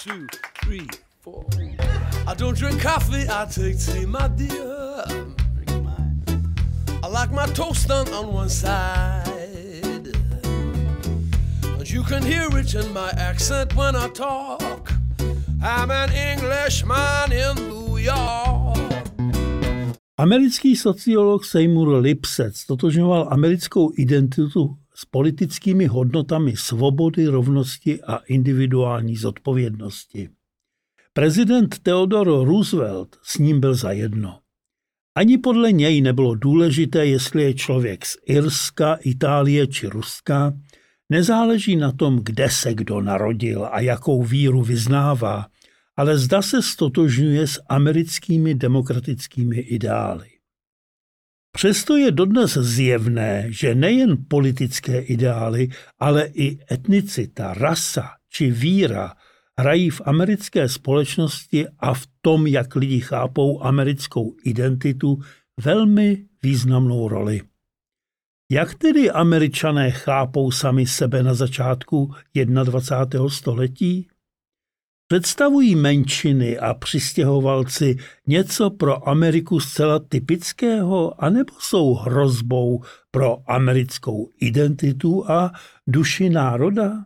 two, three, four. I don't drink coffee, I take tea, my dear. I like my toast done on one side. And you can hear it in my accent when I talk. I'm an Englishman in New York. Americký sociolog Seymour Lipset stotožňoval americkou identitu s politickými hodnotami svobody, rovnosti a individuální zodpovědnosti. Prezident Theodore Roosevelt s ním byl zajedno. Ani podle něj nebylo důležité, jestli je člověk z Irska, Itálie či Ruska. Nezáleží na tom, kde se kdo narodil a jakou víru vyznává, ale zda se stotožňuje s americkými demokratickými ideály. Přesto je dodnes zjevné, že nejen politické ideály, ale i etnicita, rasa či víra hrají v americké společnosti a v tom, jak lidi chápou americkou identitu, velmi významnou roli. Jak tedy američané chápou sami sebe na začátku 21. století? Představují menšiny a přistěhovalci něco pro Ameriku zcela typického, anebo jsou hrozbou pro americkou identitu a duši národa?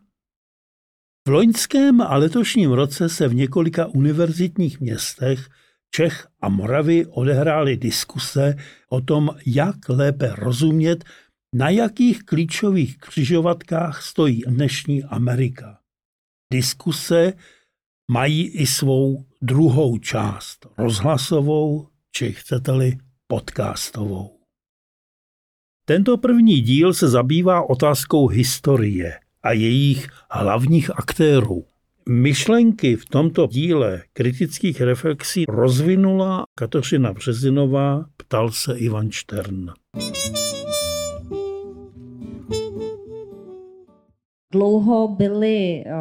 V loňském a letošním roce se v několika univerzitních městech Čech a Moravy odehrály diskuse o tom, jak lépe rozumět, na jakých klíčových křižovatkách stojí dnešní Amerika. Diskuse mají i svou druhou část, rozhlasovou, či chcete-li podcastovou. Tento první díl se zabývá otázkou historie a jejich hlavních aktérů. Myšlenky v tomto díle kritických reflexí rozvinula Kateřina Březinová, ptal se Ivan Štern. Dlouho byly eh,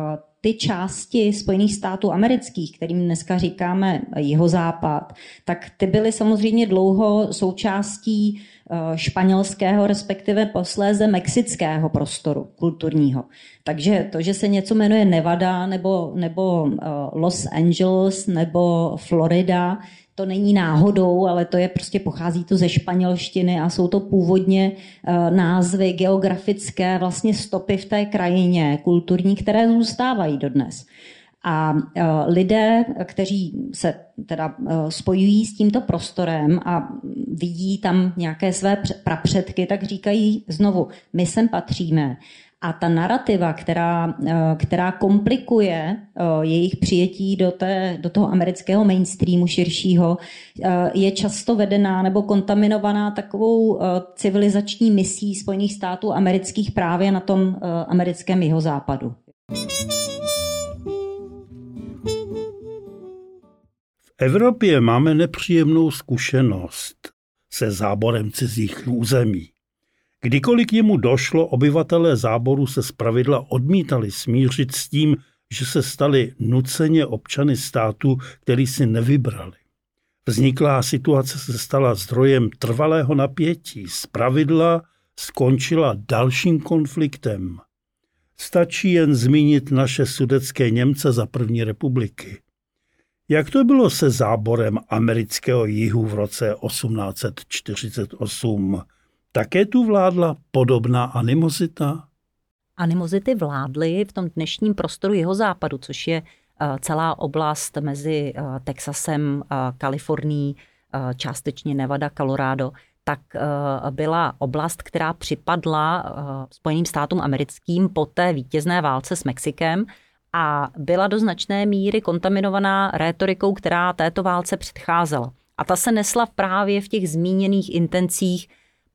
ty části Spojených států amerických, kterým dneska říkáme jeho západ, tak ty byly samozřejmě dlouho součástí eh, španělského, respektive posléze mexického prostoru kulturního. Takže to, že se něco jmenuje Nevada nebo, nebo eh, Los Angeles nebo Florida, to není náhodou, ale to je prostě pochází to ze španělštiny a jsou to původně uh, názvy geografické, vlastně stopy v té krajině kulturní, které zůstávají dodnes. A uh, lidé, kteří se teda uh, spojují s tímto prostorem a vidí tam nějaké své prapředky, tak říkají znovu, my sem patříme a ta narrativa, která, eh, která komplikuje eh, jejich přijetí do, té, do toho amerického mainstreamu širšího, eh, je často vedená nebo kontaminovaná takovou civilizační misí Spojených států amerických právě na tom americkém jeho západu. V Evropě máme nepříjemnou zkušenost se záborem cizích území. Kdykoliv němu došlo, obyvatelé záboru se zpravidla odmítali smířit s tím, že se stali nuceně občany státu, který si nevybrali. Vzniklá situace se stala zdrojem trvalého napětí. Zpravidla skončila dalším konfliktem. Stačí jen zmínit naše sudecké Němce za první republiky. Jak to bylo se záborem amerického jihu v roce 1848? Také tu vládla podobná animozita? Animozity vládly v tom dnešním prostoru jeho západu, což je eh, celá oblast mezi eh, Texasem, eh, Kalifornií, částečně Nevada, Colorado, tak byla oblast, která připadla Spojeným státům americkým po té vítězné válce s Mexikem a byla do značné míry kontaminovaná rétorikou, která této válce předcházela. A ta se nesla právě v těch zmíněných intencích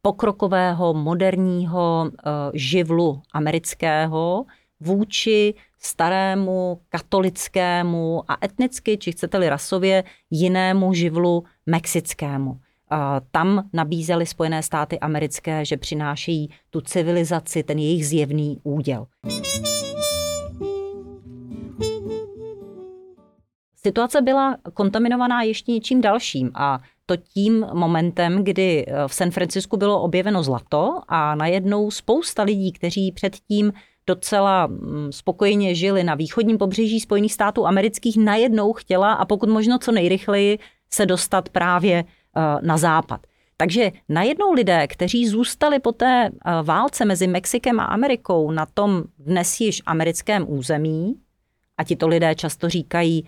pokrokového, moderního eh, živlu amerického vůči starému, katolickému a etnicky, či chcete-li rasově, jinému živlu mexickému. Eh, tam nabízely Spojené státy americké, že přinášejí tu civilizaci, ten jejich zjevný úděl. Situace byla kontaminovaná ještě něčím dalším a to tím momentem, kdy eh, v San Francisku bylo objeveno zlato a najednou spousta lidí, kteří předtím docela mm, spokojeně žili na východním pobřeží Spojených států amerických, najednou chtěla a pokud možno co nejrychleji se dostat právě eh, na západ. Takže najednou lidé, kteří zůstali po té eh, válce mezi Mexikem a Amerikou na tom dnes již americkém území, a tito lidé často říkají,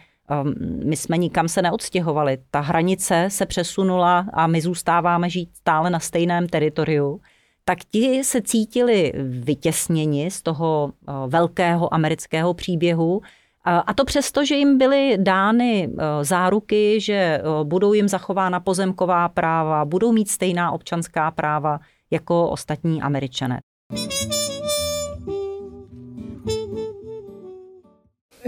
my jsme nikam se neodstěhovali, ta hranice se přesunula a my zůstáváme žít stále na stejném teritoriu, tak ti se cítili vytěsněni z toho eh, velkého amerického příběhu. A to přesto, že jim byly dány e, záruky, že budou jim zachována pozemková práva, budou mít stejná občanská práva jako ostatní američané.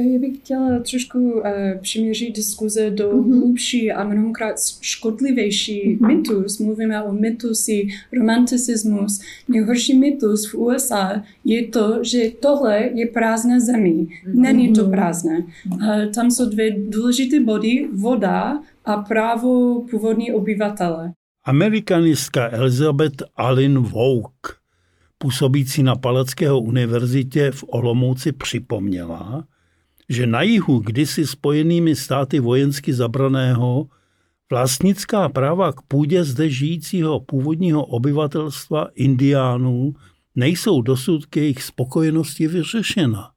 Já bych chtěla trošku uh, přiměřit diskuze do mm-hmm. hlubší a mnohokrát škodlivější mm-hmm. mytus. Mluvíme o mytusi, romanticismus. Nejhorší mytus v USA je to, že tohle je prázdné zemí. Mm-hmm. Není to prázdné. Uh, tam jsou dvě důležité body, voda a právo původní obyvatele. Amerikanistka Elizabeth Allen Vogue, působící na Palackého univerzitě v Olomouci, připomněla, že na jihu kdysi spojenými státy vojensky zabraného vlastnická práva k půdě zde žijícího původního obyvatelstva indiánů nejsou dosud k jejich spokojenosti vyřešena.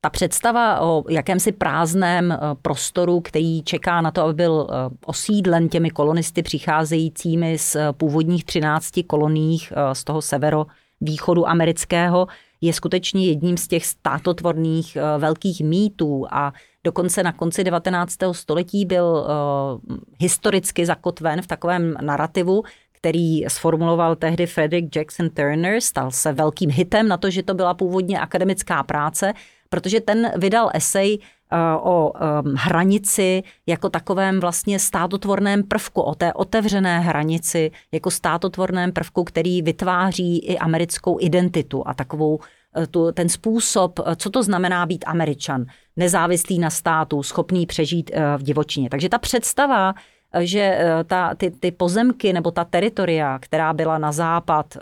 Ta představa o jakémsi prázdném eh, prostoru, který čeká na to, aby byl eh, osídlen těmi kolonisty přicházejícími z eh, původních 13 koloních z toho severo východu amerického, je skutečně jedním z těch státotvorných eh, velkých mýtů a dokonce na konci 19. století byl eh, historicky zakotven v takovém narrativu, který sformuloval tehdy Frederick Jackson Turner, stal se velkým hitem na to, že to byla původně akademická práce, protože ten vydal esej o hranici jako takovém vlastně státotvorném prvku, o té otevřené hranici jako státotvorném prvku, který vytváří i americkou identitu a takovou eh, tu, ten způsob, eh, co to znamená být Američan, nezávislý na státu, schopný přežít v divočině. Takže ta představa že eh, ta, ty, ty pozemky nebo ta teritoria, která byla na západ, eh,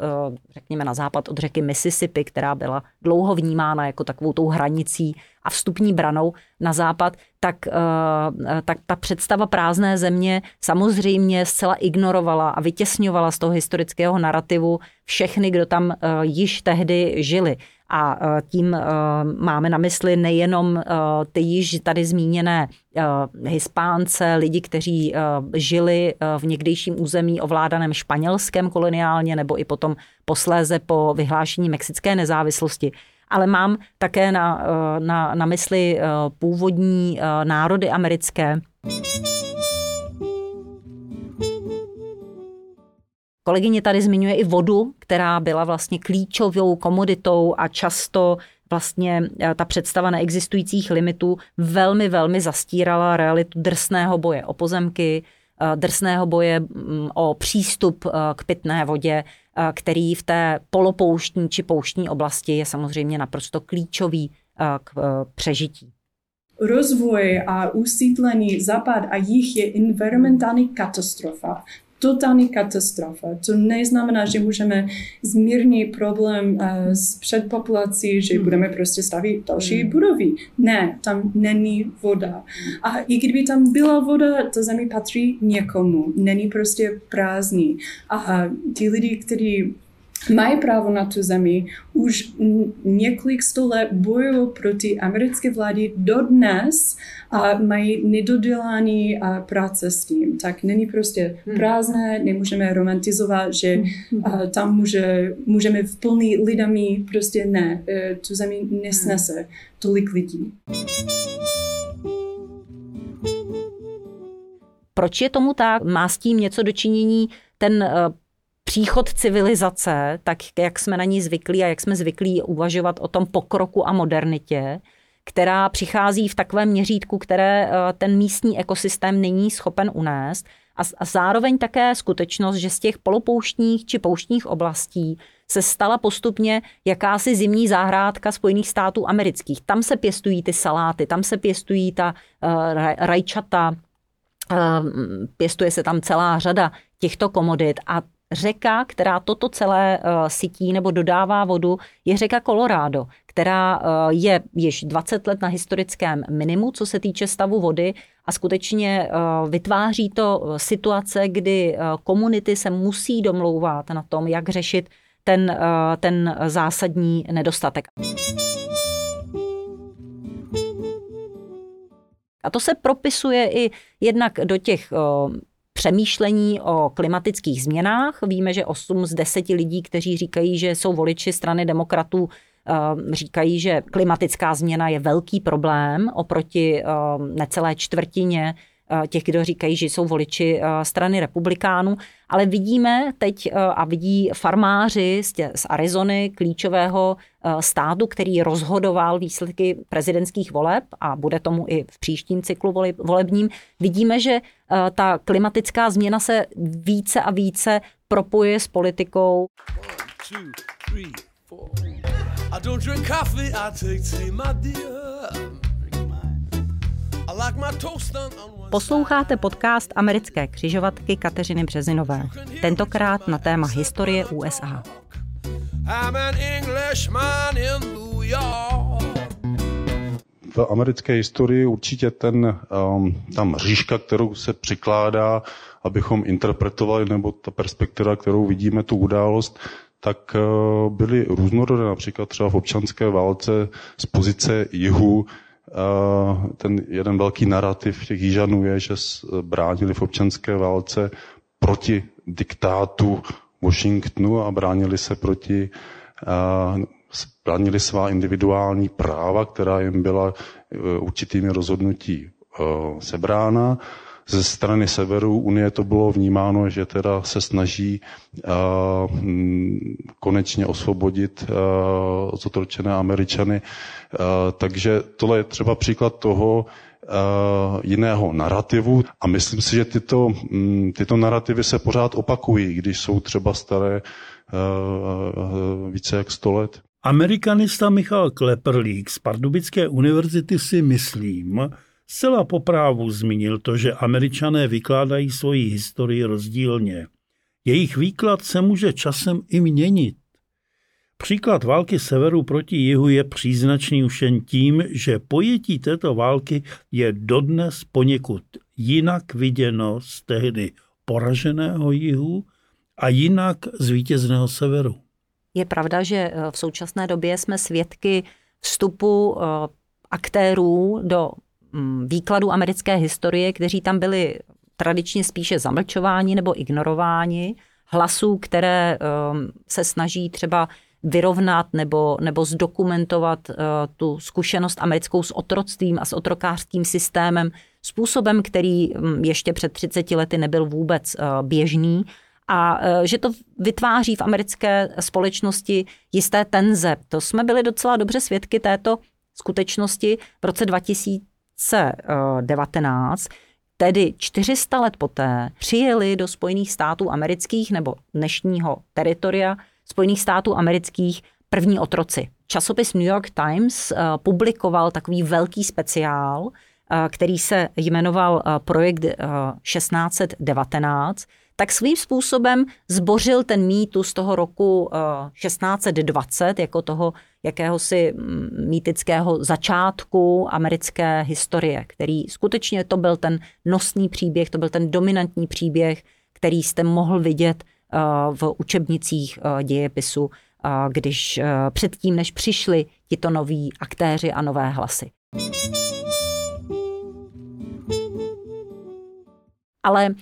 řekněme na západ od řeky Mississippi, která byla dlouho vnímána jako takovou tou hranicí a vstupní branou na západ, tak, eh, tak ta představa prázdné země samozřejmě zcela ignorovala a vytěsňovala z toho historického narrativu všechny, kdo tam již tehdy žili. A e, tím e, máme na mysli nejenom e, ty již tady zmíněné Hispánce, lidi, kteří žili v někdejším území ovládaném španělském koloniálně nebo i potom posléze po vyhlášení mexické nezávislosti. Ale mám také na, na, na mysli původní národy americké. Kolegyně tady zmiňuje i vodu, která byla vlastně klíčovou komoditou a často vlastně eh, ta představa neexistujících limitů velmi, velmi zastírala realitu drsného boje o pozemky, eh, drsného boje mm, o přístup eh, k pitné vodě, který v té polopouštní či pouštní oblasti je samozřejmě naprosto klíčový k přežití. Rozvoj a usídlení západ a jich je environmentální katastrofa totální katastrofa. To neznamená, že můžeme zmírnit problém uh, s předpopulací, že hmm. budeme prostě stavit další hmm. budovy. Ne, tam není voda. A i kdyby tam byla voda, to zemi patří někomu. Není prostě prázdný. A ti lidi, kteří mají právo na tu zemi, už několik sto let bojují proti americké vládě dodnes a mají nedodělaný práce s tím. Tak není prostě hmm. prázdné, nemůžeme romantizovat, že hmm. tam může, můžeme v plný lidami, prostě ne, e, tu zemi nesnese tolik lidí. Proč je tomu tak? Má s tím něco dočinění ten e, příchod civilizace, tak jak jsme na ní zvyklí a jak jsme zvyklí uvažovat o tom pokroku a modernitě, která přichází v takovém měřítku, které eh, ten místní ekosystém není schopen unést. A, zároveň také skutečnost, že z těch polopouštních či pouštních oblastí se stala postupně jakási zimní zahrádka Spojených států amerických. Tam se pěstují ty saláty, tam se pěstují ta uh, rajčata, uh, pěstuje se tam celá řada těchto komodit a řeka, která toto celé uh, sytí nebo dodává vodu, je řeka Colorado, která je již 20 let na historickém minimu, co se týče stavu vody a skutečně vytváří to situace, kdy komunity se musí domlouvat na tom, jak řešit ten, ten zásadní nedostatek. A to se propisuje i jednak do těch přemýšlení o klimatických změnách. Víme, že 8 z 10 lidí, kteří říkají, že jsou voliči strany demokratů, říkají, že klimatická změna je velký problém oproti necelé čtvrtině Eh, těch, kdo říkají, že jsou voliči eh, strany republikánů, ale vidíme teď eh, a vidí farmáři z Arizony, klíčového státu, který rozhodoval výsledky prezidentských voleb a bude tomu i v příštím cyklu volebním, vidíme, že ta klimatická změna se více a více propojuje s politikou. One, two, three, I don't drink coffee, I take tea, my dear. Posloucháte podcast americké křižovatky Kateřiny Březinové. Tentokrát na téma historie USA. V americké historii určitě ten, um, ta mřížka, kterou se přikládá, abychom interpretovali, nebo ta perspektiva, kterou vidíme, tu událost, tak uh, byly různorodé, například třeba v občanské válce z pozice jihu ten jeden velký narrativ těch Jižanů je, že bránili v občanské válce proti diktátu Washingtonu a bránili se proti, bránili svá individuální práva, která jim byla určitými rozhodnutí sebrána ze strany severu Unie to bylo vnímáno, že teda se snaží uh, konečně osvobodit zotročené Američany. Takže tohle je třeba příklad toho, jiného narrativu a myslím si, že tyto, um, tyto narrativy se pořád opakují, když jsou třeba staré více jak 100 let. Amerikanista Michal Kleperlík z Pardubické univerzity si myslím, Zcela poprávu zmínil to, že američané vykládají svoji historii rozdílně. Jejich výklad se může časem i měnit. Příklad války severu proti jihu je příznačný už jen tím, že pojetí této války je dodnes poněkud jinak viděno z tehdy poraženého jihu a jinak z vítězného severu. Je pravda, že eh, v současné době jsme svědky vstupu eh, aktérů do Mm, výkladu americké historie, kteří tam byli tradičně spíše zamlčováni nebo ignorováni, hlasů, které um, se snaží třeba vyrovnat nebo, nebo zdokumentovat uh, tu zkušenost americkou s otroctvím a s otrokářským systémem způsobem, který um, ještě před 30 lety nebyl vůbec uh, běžný a uh, že to vytváří v americké společnosti jisté tenze. To jsme byli docela dobře svědky této skutečnosti v roce 2000, 2019, tedy 400 let poté, přijeli do Spojených států amerických nebo dnešního teritoria Spojených států amerických první otroci. Časopis New York Times uh, publikoval takový velký speciál, uh, který se jmenoval uh, Projekt 1619, tak svým způsobem zbořil ten mýtus z toho roku 1620 jako toho jakéhosi mm, mýtického začátku americké historie, který skutečně to byl ten nosný příběh, to byl ten dominantní příběh, který jste mohl vidět eh, v učebnicích eh, dějepisu, eh, když předtím, než přišli tito noví aktéři a nové hlasy. Ale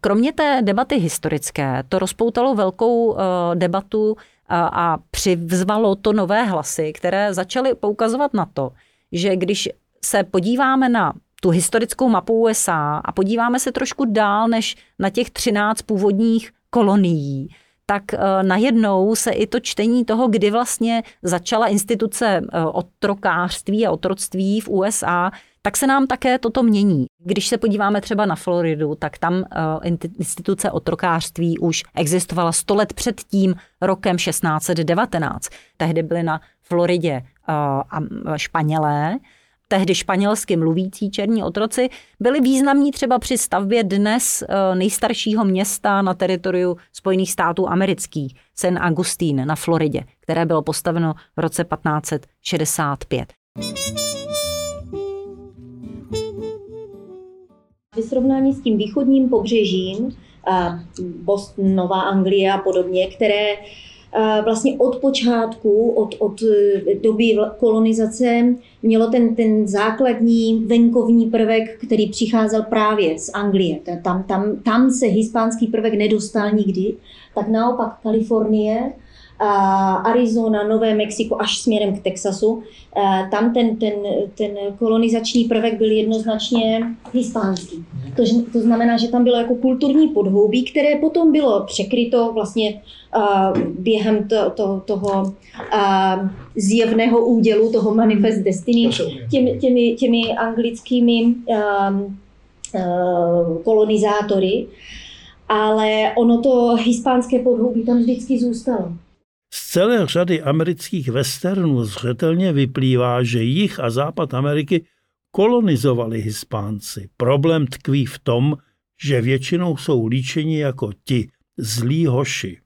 kromě té debaty historické, to rozpoutalo velkou debatu a přivzvalo to nové hlasy, které začaly poukazovat na to, že když se podíváme na tu historickou mapu USA a podíváme se trošku dál než na těch 13 původních kolonií, tak najednou se i to čtení toho, kdy vlastně začala instituce otrokářství a otroctví v USA, tak se nám také toto mění. Když se podíváme třeba na Floridu, tak tam uh, instituce otrokářství už existovala 100 let před tím rokem 1619. Tehdy byly na Floridě uh, Španělé tehdy španělsky mluvící černí otroci, byli významní třeba při stavbě dnes eh, nejstaršího města na teritoriu Spojených států amerických, San Agustín na Floridě, které bylo postaveno v roce 1565. Ve srovnání s tím východním pobřežím, Boston, Nová Anglie a podobně, které vlastně od počátku, od, od e, doby kolonizace mělo ten, ten základní venkovní prvek, který přicházel právě z Anglie. Tam, tam, tam se hispánský prvek nedostal nikdy, tak naopak Kalifornie Arizona, Nové Mexiko až směrem k Texasu. Tam ten, ten, ten kolonizační prvek byl jednoznačně hispánský. To, to znamená, že tam bylo jako kulturní podhoubí, které potom bylo překryto vlastně během to, to, toho zjevného údělu, toho manifest destiny, těmi, těmi, těmi anglickými kolonizátory ale ono to hispánské podhoubí tam vždycky zůstalo. Z celé řady amerických westernů zřetelně vyplývá, že jich a západ Ameriky kolonizovali Hispánci. Problém tkví v tom, že většinou jsou líčeni jako ti zlí hoši.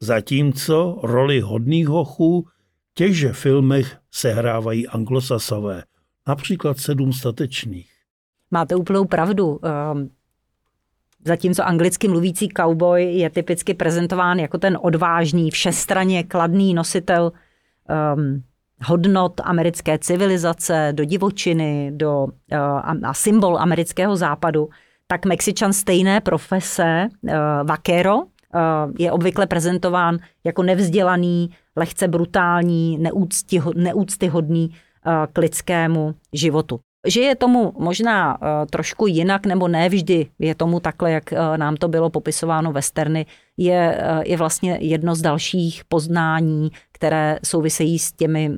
Zatímco roli hodných hochů v těchže filmech sehrávají anglosasové, například sedm statečných. Máte úplnou pravdu. Zatímco anglicky mluvící cowboy je typicky prezentován jako ten odvážný, všestraně kladný nositel um, hodnot americké civilizace, do divočiny, do, uh, a symbol amerického západu, tak Mexičan stejné profese, uh, vaquero, uh, je obvykle prezentován jako nevzdělaný, lehce brutální, neúctyhodný uh, k lidskému životu. Že je tomu možná eh, trošku jinak, nebo ne vždy je tomu takhle, jak eh, nám to bylo popisováno westerny, je, eh, je vlastně jedno z dalších poznání, které souvisejí s těmi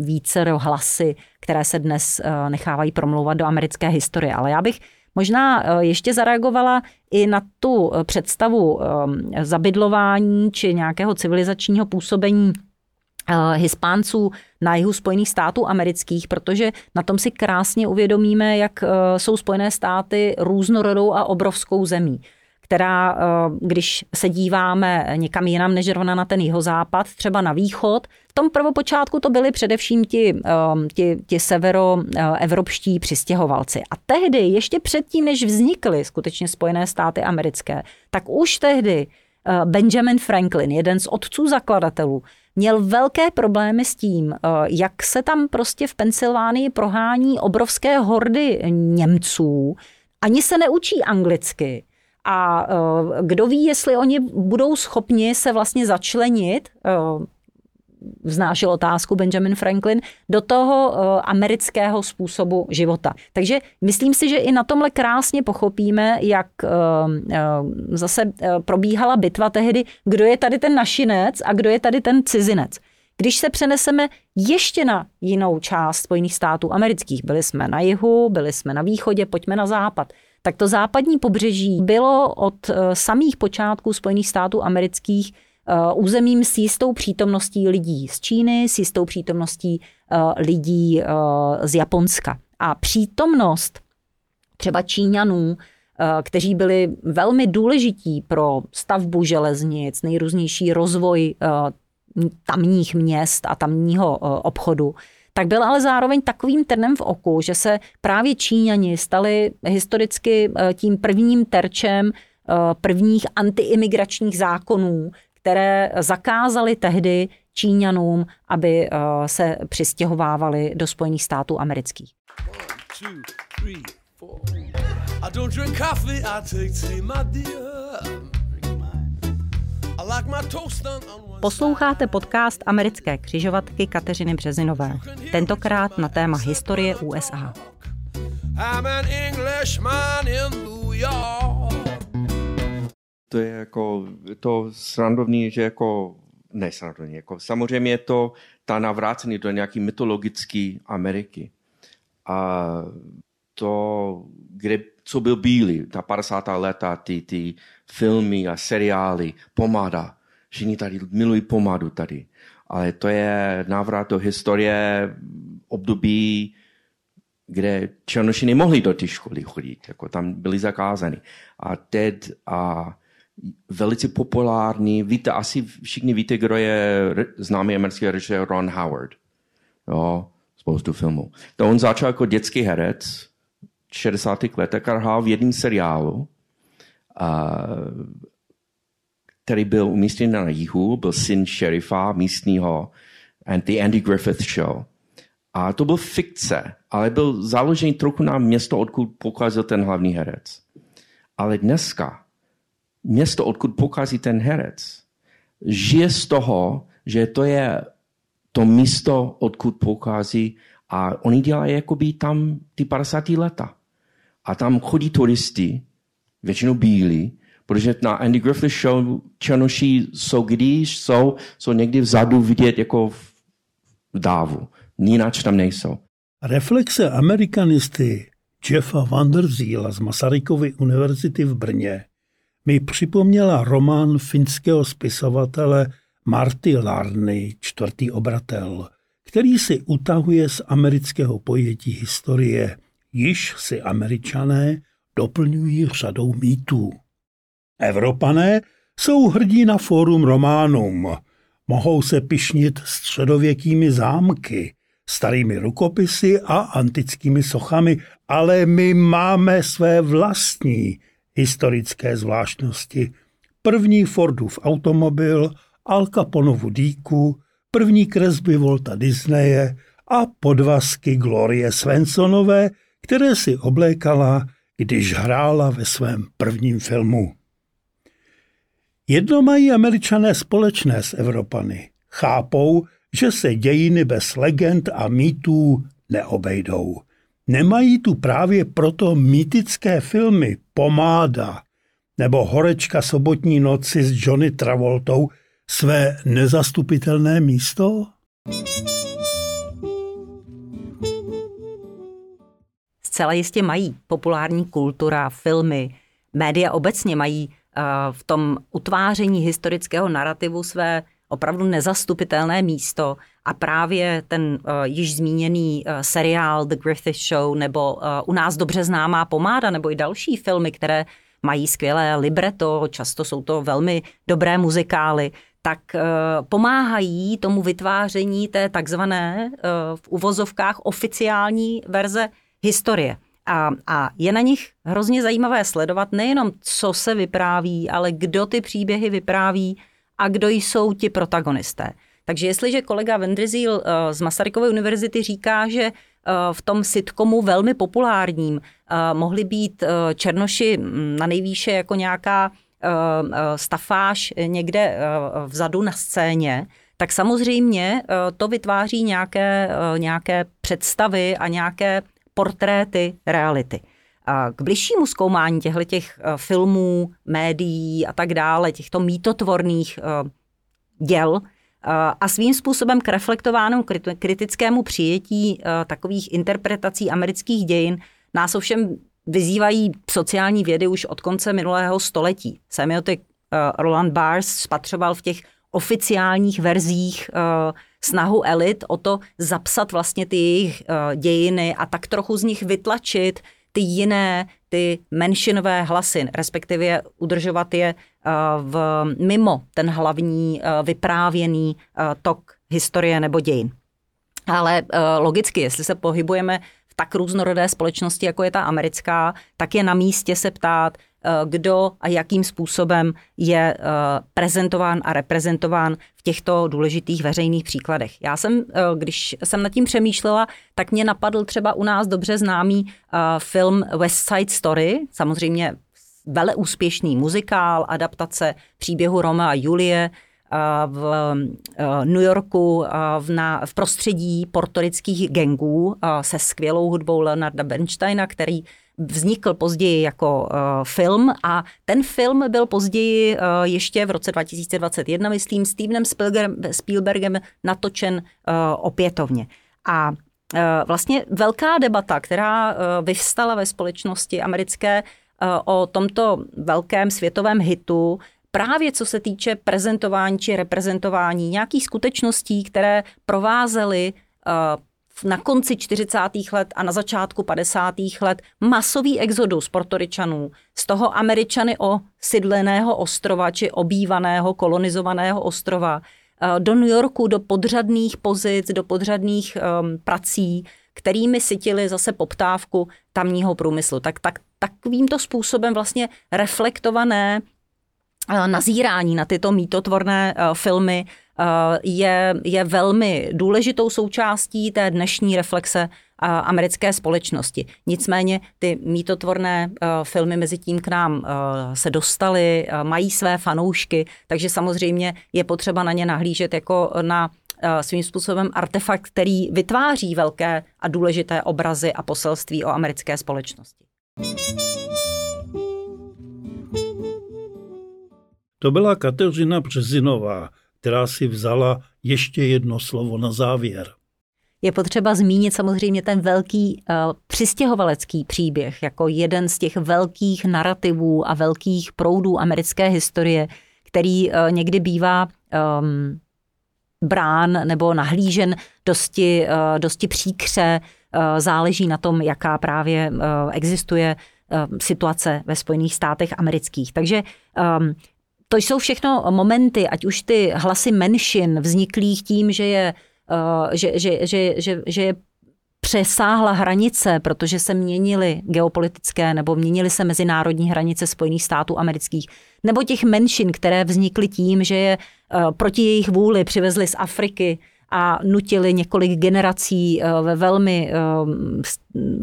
více hlasy, které se dnes nechávají promlouvat do americké historie. Ale já bych možná ještě zareagovala i na tu představu zabydlování či nějakého civilizačního působení Hispánců na jihu Spojených států amerických, protože na tom si krásně uvědomíme, jak eh, jsou Spojené státy různorodou a obrovskou zemí která, eh, když se díváme někam jinam než rovna na ten jeho západ, třeba na východ, v tom prvopočátku to byli především ti, ti, ti severoevropští přistěhovalci. A tehdy, ještě předtím, než vznikly skutečně Spojené státy americké, tak už tehdy Benjamin Franklin, jeden z otců zakladatelů, měl velké problémy s tím, eh, jak se tam prostě v Pensylvánii prohání obrovské hordy Němců. Ani se neučí anglicky. A eh, kdo ví, jestli oni budou schopni se vlastně začlenit eh, vznášel otázku Benjamin Franklin, do toho eh, amerického způsobu života. Takže myslím si, že i na tomhle krásně pochopíme, jak eh, eh, zase probíhala bitva tehdy, kdo je tady ten našinec a kdo je tady ten cizinec. Když se přeneseme ještě na jinou část Spojených států amerických, byli jsme na jihu, byli jsme na východě, pojďme na západ, tak to západní pobřeží bylo od samých počátků Spojených států amerických územím s jistou přítomností lidí z Číny, s jistou přítomností eh, lidí eh, z Japonska. A přítomnost třeba Číňanů, kteří byli velmi důležití pro stavbu železnic, nejrůznější rozvoj tamních měst a tamního obchodu, tak byl ale zároveň takovým trnem v oku, že se právě Číňani stali historicky tím prvním terčem prvních antiimigračních zákonů, které zakázaly tehdy Číňanům, aby eh, se přistěhovávali do Spojených států amerických. Posloucháte podcast americké křižovatky Kateřiny Březinové. Tentokrát na téma historie USA. I'm an Englishman in New York to je jako to srandovní, že jako ne srandovní, jako samozřejmě je to ta navrácení do nějaký mytologický Ameriky. A to, kde, co byl bílý, ta 50. léta, ty, ty filmy a seriály, pomáda. Všichni tady milují pomádu tady. Ale to je návrat do historie období kde černoši nemohli do té školy chodit, jako tam byli zakázány. A teď a velice populární, víte, asi všichni víte, kdo je známý americký režisér Ron Howard. Jo, spoustu filmů. To on začal jako dětský herec v 60. letech a hrál v jednom seriálu, a, který byl umístěn na jihu, byl syn šerifa místního and the Andy Griffith Show. A to byl fikce, ale byl založený trochu na město, odkud pocházel ten hlavní herec. Ale dneska město, odkud pochází ten herec, žije z toho, že to je to místo, odkud pochází a oni dělají jakoby tam ty 50 leta. A tam chodí turisty, většinou bílí, protože na Andy Griffith Show černoši jsou, když jsou, jsou někdy vzadu vidět jako v dávu. Nínač tam nejsou. Reflexe amerikanisty Jeffa Vanderzeela z Masarykovy univerzity v Brně mi připomněla román finského spisovatele Marty Larny, čtvrtý obratel, který si utahuje z amerického pojetí historie, již si američané doplňují řadou mýtů. Evropané jsou hrdí na fórum románum, mohou se pišnit středověkými zámky, starými rukopisy a antickými sochami, ale my máme své vlastní historické zvláštnosti. První Fordův automobil, Al Caponovu díku, první kresby Volta Disneye a podvazky Glorie Svensonové, které si oblékala, když hrála ve svém prvním filmu. Jedno mají američané společné s Evropany. Chápou, že se dějiny bez legend a mýtů neobejdou. Nemají tu právě proto mýtické filmy Pomáda nebo Horečka sobotní noci s Johnny Travoltou své nezastupitelné místo? Zcela jistě mají populární kultura, filmy, média obecně mají uh, v tom utváření historického narrativu své opravdu nezastupitelné místo a právě ten uh, již zmíněný uh, seriál The Griffith Show nebo uh, u nás dobře známá pomáda nebo i další filmy, které mají skvělé libreto, často jsou to velmi dobré muzikály, tak pomáhají tomu vytváření té takzvané v uvozovkách oficiální verze historie. A, a je na nich hrozně zajímavé sledovat nejenom, co se vypráví, ale kdo ty příběhy vypráví a kdo jsou ti protagonisté. Takže jestliže kolega Vendrizil eh, z Masarykovy univerzity říká, že eh, v tom sitcomu velmi populárním eh, mohli být černoši mm, na nejvýše jako nějaká stafáž někde vzadu na scéně, tak samozřejmě to vytváří nějaké, nějaké představy a nějaké portréty reality. K bližšímu zkoumání těchto těch filmů, médií a tak dále, těchto mítotvorných děl, a svým způsobem k reflektovánu kritickému přijetí eh, takových interpretací amerických dějin nás ovšem vyzývají sociální vědy už od konce minulého století. Semiotik eh, Roland Barthes spatřoval v těch oficiálních verzích eh, snahu elit o to zapsat vlastně ty jejich dějiny a tak trochu z nich vytlačit ty jiné, ty menšinové hlasy, respektive udržovat je eh, v, mimo ten hlavní eh, vyprávěný eh, tok historie nebo dějin. Ale logicky, jestli se pohybujeme tak různorodé společnosti, jako je ta americká, tak je na místě se ptát, Eh, kdo a jakým způsobem je eh, prezentován a reprezentován v těchto důležitých veřejných příkladech. Já jsem, eh, když jsem nad tím přemýšlela, tak mě napadl třeba u nás dobře známý film West Side Story, samozřejmě vele úspěšný muzikál, adaptace příběhu Roma a Julie, v New Yorku v, na, v prostředí portorických gangů se skvělou hudbou Leonarda Bernsteina, který vznikl později jako uh, film a ten film byl později uh, ještě v roce 2021, myslím, Stevenem Spielbergem natočen opětovně. A vlastně velká debata, která vyvstala ve společnosti americké o tomto velkém světovém hitu, právě co se týče prezentování či reprezentování nějakých skutečností, které provázely uh, na konci 40. let a na začátku 50. let masový exodus Portoričanů z toho Američany o sidleného ostrova či obývaného, kolonizovaného ostrova eh, do New Yorku, do podřadných pozic, do podřadných um, prací, kterými sytili zase poptávku tamního průmyslu. Tak, tak takovýmto způsobem vlastně reflektované eh, nazírání na tyto mítotvorné uh, filmy Eh, je, je velmi důležitou součástí té dnešní reflexe eh, americké společnosti. Nicméně ty mítotvorné eh, filmy mezi tím k nám se dostaly, mají své fanoušky, takže samozřejmě je potřeba na ně nahlížet jako na svým způsobem artefakt, který vytváří velké a důležité obrazy a poselství o americké společnosti. To byla Kateřina Březinová, která si vzala ještě jedno slovo na závěr. Je potřeba zmínit samozřejmě ten velký uh, přistěhovalecký příběh jako jeden z těch velkých narrativů a velkých proudů americké historie, který uh, někdy bývá um, brán nebo nahlížen dosti, uh, dosti příkře. Uh, záleží na tom, jaká právě uh, existuje situace ve Spojených státech amerických. Takže um, to jsou všechno momenty, ať už ty hlasy menšin vzniklých tím, že je, uh, že, že, že, že, že je přesáhla hranice, protože se měnily geopolitické nebo měnily se mezinárodní hranice Spojených států amerických, nebo těch menšin, které vznikly tím, že je uh, proti jejich vůli přivezli z Afriky a nutili několik generací uh, ve velmi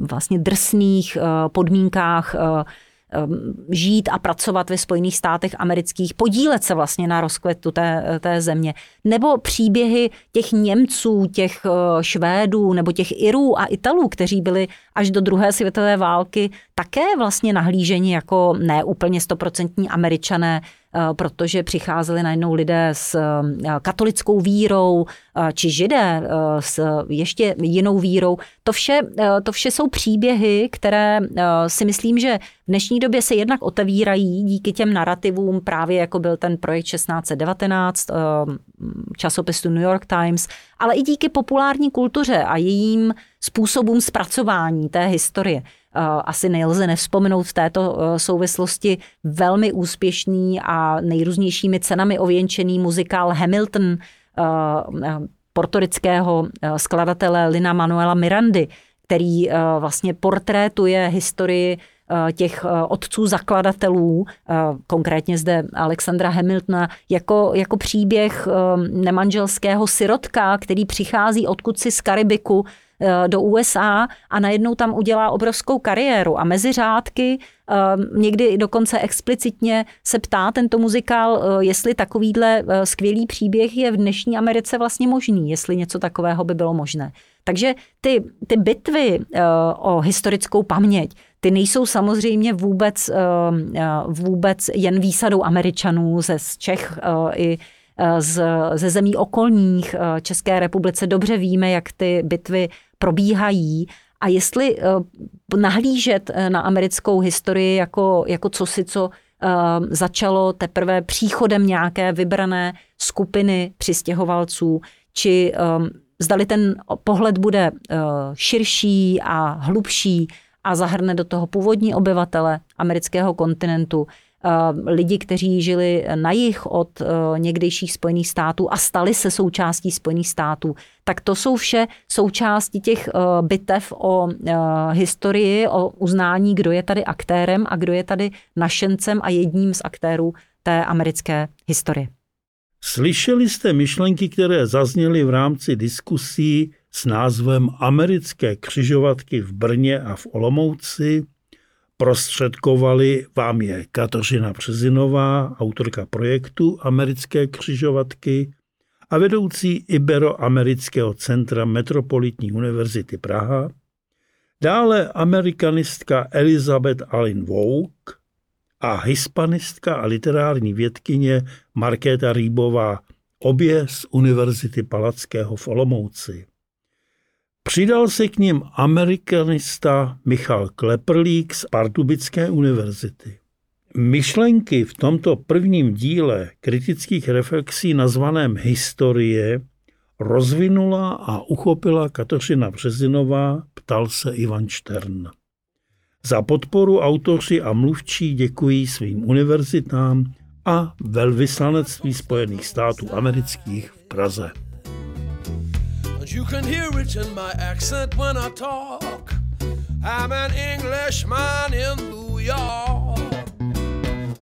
vlastně drsných podmínkách žít a pracovat ve Spojených státech amerických, podílet se vlastně na rozkvetu té, té země. Nebo příběhy těch Němců, těch uh, Švédů nebo těch Irů a Italů, kteří byli až do druhé světové války také vlastně nahlíženi jako neúplně stoprocentní američané, protože přicházeli najednou lidé s eh, katolickou vírou, eh, či židé s ještě jinou vírou. To vše, to vše jsou příběhy, které si myslím, že v dnešní době se jednak otevírají díky těm narrativům, právě jako byl ten projekt 1619, časopisu New York Times, ale i díky populární kultuře a jejím způsobům zpracování té historie. Eh, asi nelze nevzpomenout v této eh, souvislosti velmi úspěšný a nejrůznějšími cenami ověnčený muzikál Hamilton eh, portorického skladatele Lina Manuela Mirandy, který vlastně portrétuje historii těch otců zakladatelů, konkrétně zde Alexandra Hamiltona, jako, jako příběh nemanželského sirotka, který přichází odkud si z Karibiku do USA a najednou tam udělá obrovskou kariéru. A mezi řádky eh, někdy dokonce explicitně se ptá tento muzikál, eh, jestli takovýhle skvělý příběh je v dnešní Americe vlastně možný, jestli něco takového by bylo možné. Takže ty, ty bitvy o historickou paměť, ty nejsou samozřejmě vůbec, vůbec jen výsadou Američanů ze Čech i z, ze zemí okolních České republice. Dobře víme, jak ty bitvy probíhají a jestli eh, nahlížet eh, na americkou historii jako, jako cosi, co eh, začalo teprve příchodem nějaké vybrané skupiny přistěhovalců, či zdali ten pohled bude širší a hlubší a zahrne do toho původní obyvatele amerického kontinentu, Eh, lidi, kteří žili na jich od eh, někdejších Spojených států a stali se součástí Spojených států, tak to jsou vše součástí těch eh, bitev o historii, o uznání, kdo je tady aktérem a kdo je tady našencem a jedním z aktérů té americké historie. Slyšeli jste myšlenky, které zazněly v rámci diskusí s názvem Americké křižovatky v Brně a v Olomouci Prostředkovali vám je Kateřina Březinová, autorka projektu Americké křižovatky a vedoucí Iberoamerického centra Metropolitní univerzity Praha, dále amerikanistka Elizabeth Allen Vogue a hispanistka a literární vědkyně Markéta Rýbová, obě z Univerzity Palackého v Olomouci. Přidal se k ním amerikanista Michal Kleprlík z Pardubické univerzity. Myšlenky v tomto prvním díle kritických reflexí nazvaném Historie rozvinula a uchopila Kateřina Březinová, ptal se Ivan Štern. Za podporu autoři a mluvčí děkují svým univerzitám a velvyslanectví Spojených států amerických v Praze. But you can hear it in my accent when I talk. I'm an Englishman in New York.